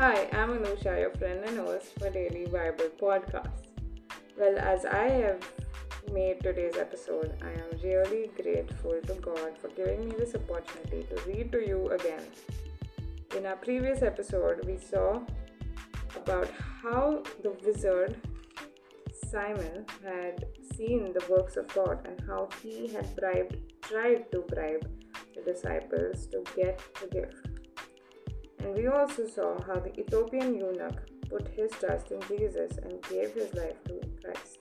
Hi, I'm Anusha, your friend and host for Daily Bible Podcast. Well, as I have made today's episode, I am really grateful to God for giving me this opportunity to read to you again. In our previous episode, we saw about how the wizard Simon had seen the works of God and how he had bribed, tried to bribe the disciples to get the gift. And we also saw how the Ethiopian eunuch put his trust in Jesus and gave his life to Christ.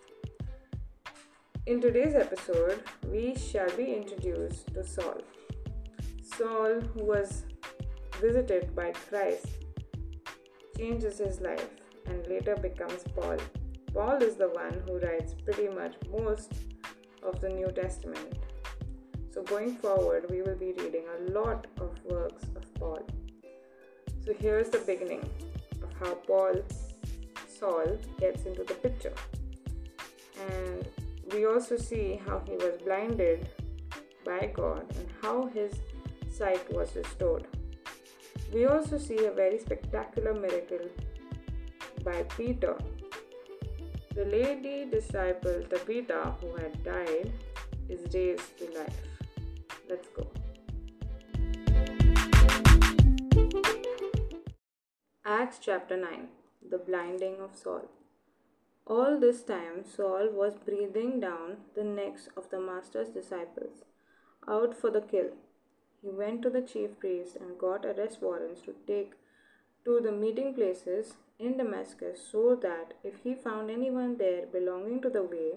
In today's episode, we shall be introduced to Saul. Saul, who was visited by Christ, changes his life and later becomes Paul. Paul is the one who writes pretty much most of the New Testament. So, going forward, we will be reading a lot of works of Paul. So here's the beginning of how Paul Saul gets into the picture. And we also see how he was blinded by God and how his sight was restored. We also see a very spectacular miracle by Peter. The lady disciple Tabitha, who had died, is raised to life. Let's go. Acts chapter 9 The blinding of Saul. All this time, Saul was breathing down the necks of the Master's disciples, out for the kill. He went to the chief priest and got arrest warrants to take to the meeting places in Damascus, so that if he found anyone there belonging to the way,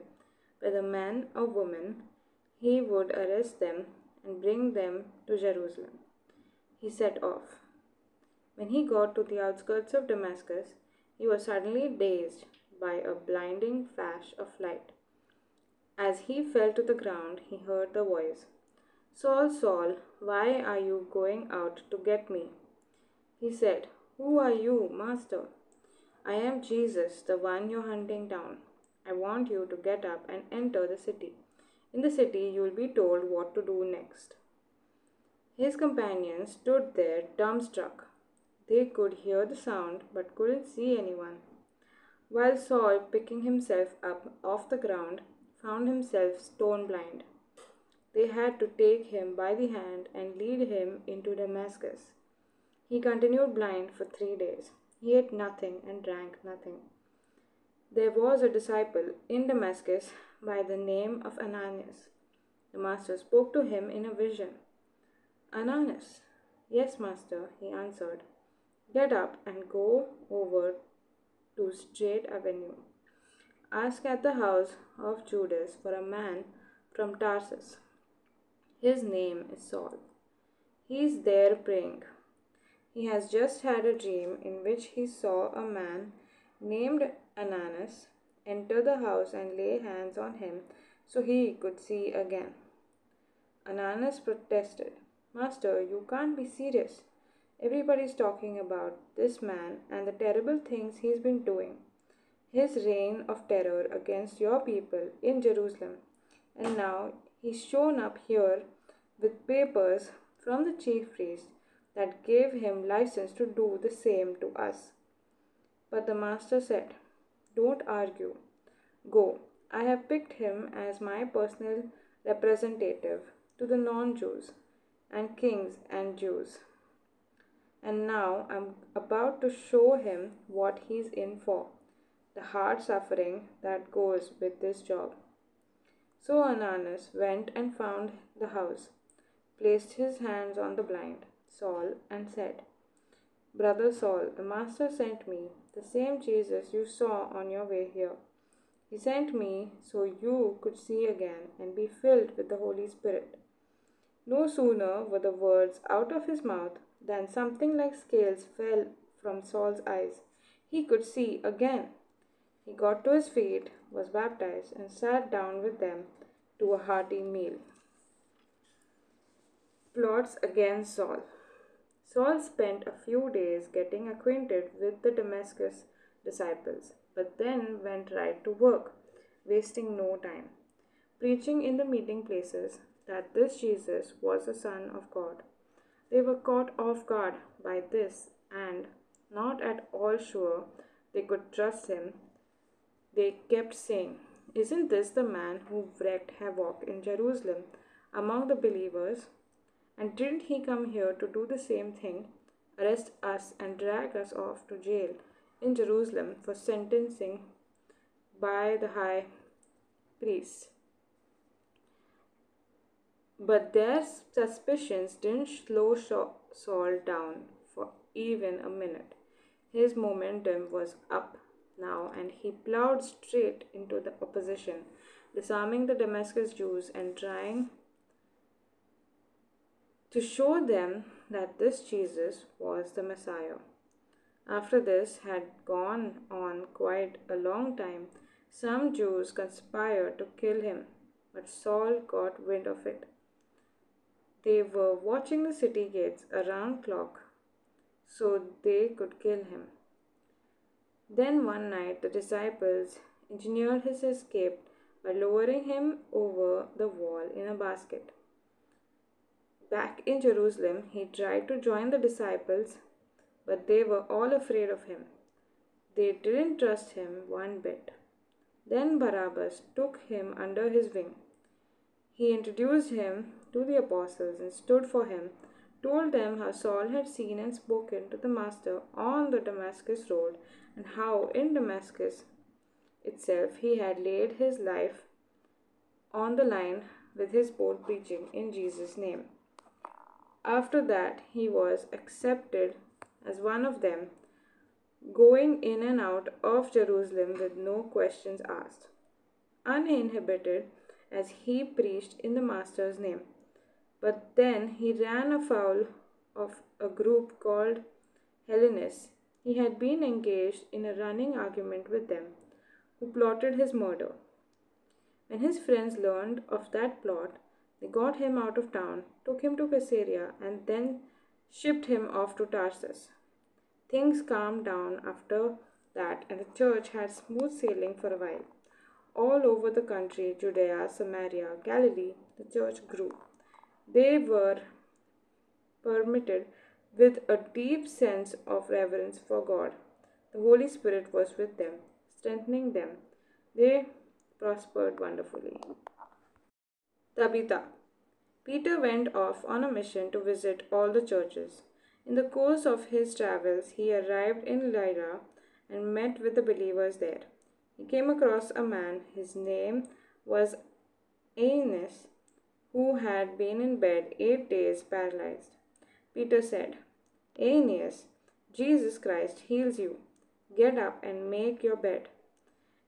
whether man or woman, he would arrest them and bring them to Jerusalem. He set off. When he got to the outskirts of Damascus, he was suddenly dazed by a blinding flash of light. As he fell to the ground, he heard the voice Saul, Saul, why are you going out to get me? He said, Who are you, Master? I am Jesus, the one you're hunting down. I want you to get up and enter the city. In the city, you will be told what to do next. His companions stood there dumbstruck. They could hear the sound but couldn't see anyone. While Saul, picking himself up off the ground, found himself stone blind. They had to take him by the hand and lead him into Damascus. He continued blind for three days. He ate nothing and drank nothing. There was a disciple in Damascus by the name of Ananias. The master spoke to him in a vision. Ananias, yes, master, he answered. Get up and go over to Straight Avenue. Ask at the house of Judas for a man from Tarsus. His name is Saul. He is there praying. He has just had a dream in which he saw a man named Ananias enter the house and lay hands on him so he could see again. Ananias protested, Master, you can't be serious. Everybody's talking about this man and the terrible things he's been doing. His reign of terror against your people in Jerusalem. And now he's shown up here with papers from the chief priest that gave him license to do the same to us. But the master said, Don't argue. Go. I have picked him as my personal representative to the non Jews and kings and Jews and now I'm about to show him what he's in for the hard suffering that goes with this job. So Ananias went and found the house, placed his hands on the blind Saul, and said, Brother Saul, the Master sent me, the same Jesus you saw on your way here. He sent me so you could see again and be filled with the Holy Spirit. No sooner were the words out of his mouth then something like scales fell from Saul's eyes. He could see again. He got to his feet, was baptized, and sat down with them to a hearty meal. Plots against Saul. Saul spent a few days getting acquainted with the Damascus disciples, but then went right to work, wasting no time, preaching in the meeting places that this Jesus was the Son of God. They were caught off guard by this and not at all sure they could trust him, they kept saying, Isn't this the man who wreaked havoc in Jerusalem among the believers? And didn't he come here to do the same thing? Arrest us and drag us off to jail in Jerusalem for sentencing by the high priest. But their suspicions didn't slow Saul down for even a minute. His momentum was up now, and he plowed straight into the opposition, disarming the Damascus Jews and trying to show them that this Jesus was the Messiah. After this had gone on quite a long time, some Jews conspired to kill him, but Saul got wind of it. They were watching the city gates around clock so they could kill him. Then one night the disciples engineered his escape by lowering him over the wall in a basket. Back in Jerusalem, he tried to join the disciples, but they were all afraid of him. They didn't trust him one bit. Then Barnabas took him under his wing. He introduced him to the apostles and stood for him, told them how Saul had seen and spoken to the Master on the Damascus road, and how in Damascus itself he had laid his life on the line with his bold preaching in Jesus' name. After that, he was accepted as one of them, going in and out of Jerusalem with no questions asked, uninhibited as he preached in the Master's name. But then he ran afoul of a group called Hellenists. He had been engaged in a running argument with them, who plotted his murder. When his friends learned of that plot, they got him out of town, took him to Caesarea, and then shipped him off to Tarsus. Things calmed down after that, and the church had smooth sailing for a while. All over the country, Judea, Samaria, Galilee, the church grew. They were permitted with a deep sense of reverence for God. The Holy Spirit was with them, strengthening them. They prospered wonderfully. Tabitha. Peter went off on a mission to visit all the churches. In the course of his travels, he arrived in Lydda and met with the believers there. He came across a man, his name was Aeneas, who had been in bed eight days paralyzed. Peter said, Aeneas, Jesus Christ heals you. Get up and make your bed.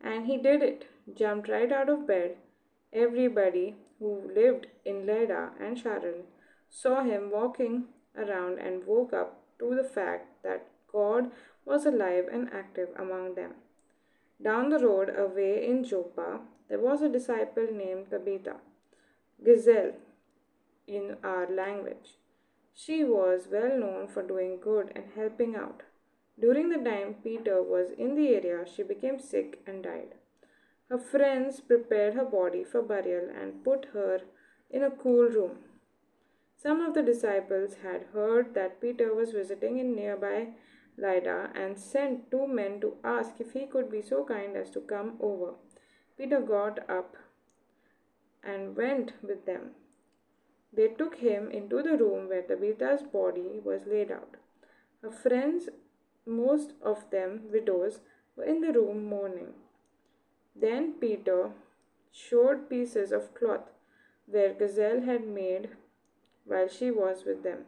And he did it, jumped right out of bed. Everybody who lived in Lydda and Sharon saw him walking around and woke up to the fact that God was alive and active among them. Down the road, away in Joppa, there was a disciple named Tabitha gazelle in our language. She was well known for doing good and helping out. During the time Peter was in the area, she became sick and died. Her friends prepared her body for burial and put her in a cool room. Some of the disciples had heard that Peter was visiting in nearby Lydda and sent two men to ask if he could be so kind as to come over. Peter got up and went with them. They took him into the room where Tabitha's body was laid out. Her friends, most of them widows, were in the room mourning. Then Peter showed pieces of cloth where Gazelle had made while she was with them.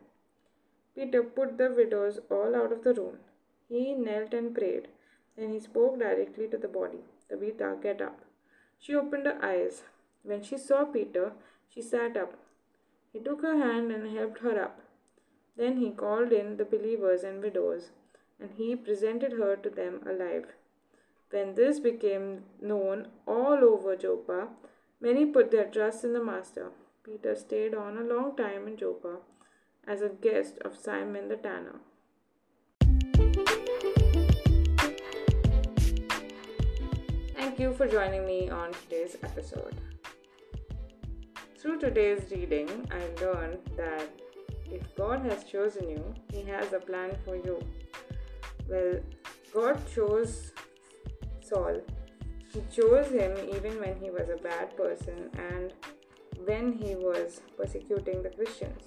Peter put the widows all out of the room. He knelt and prayed. Then he spoke directly to the body. Tabitha, get up. She opened her eyes. When she saw Peter, she sat up. He took her hand and helped her up. Then he called in the believers and widows, and he presented her to them alive. When this became known all over Joppa, many put their trust in the Master. Peter stayed on a long time in Joppa as a guest of Simon the tanner. Thank you for joining me on today's episode. Through today's reading, I learned that if God has chosen you, He has a plan for you. Well, God chose Saul. He chose him even when he was a bad person and when he was persecuting the Christians.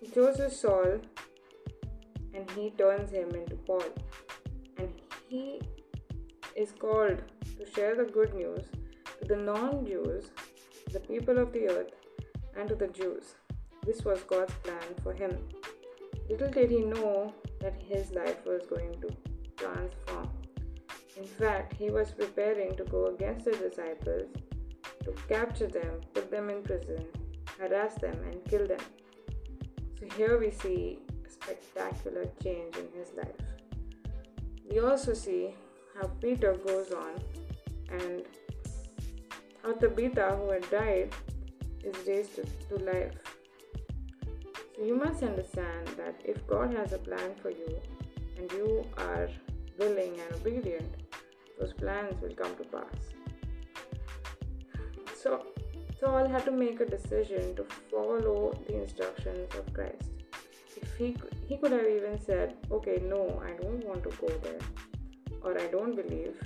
He chose Saul and he turns him into Paul. And he is called to share the good news to the non Jews, the people of the earth, and to the Jews. This was God's plan for him. Little did he know that his life was going to transform. In fact, he was preparing to go against the disciples, to capture them, put them in prison, harass them, and kill them. So here we see a spectacular change in his life. We also see how Peter goes on and how Tabitha, who had died, is raised to life. So you must understand that if God has a plan for you and you are willing and obedient, those plans will come to pass. So Saul had to make a decision to follow the instructions of Christ. If he he could have even said, "Okay, no, I don't want to go there," or "I don't believe,"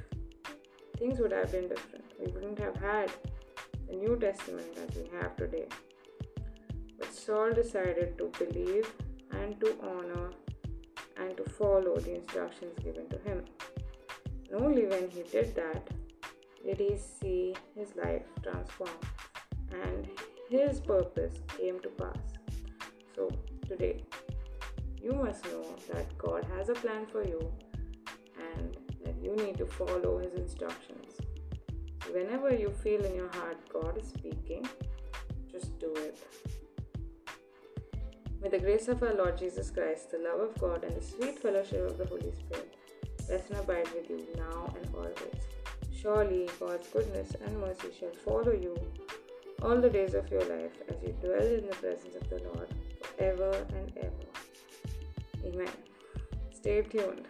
things would have been different. We wouldn't have had the New Testament as we have today. But Saul decided to believe and to honor and to follow the instructions given to him. And only when he did that did he see his life transform and his purpose came to pass. So, today, you must know that God has a plan for you and that you need to follow his instructions. Whenever you feel in your heart God is speaking, just do it. May the grace of our Lord Jesus Christ, the love of God, and the sweet fellowship of the Holy Spirit rest and abide with you now and always. Surely God's goodness and mercy shall follow you all the days of your life as you dwell in the presence of the Lord forever and ever. Amen. Stay tuned.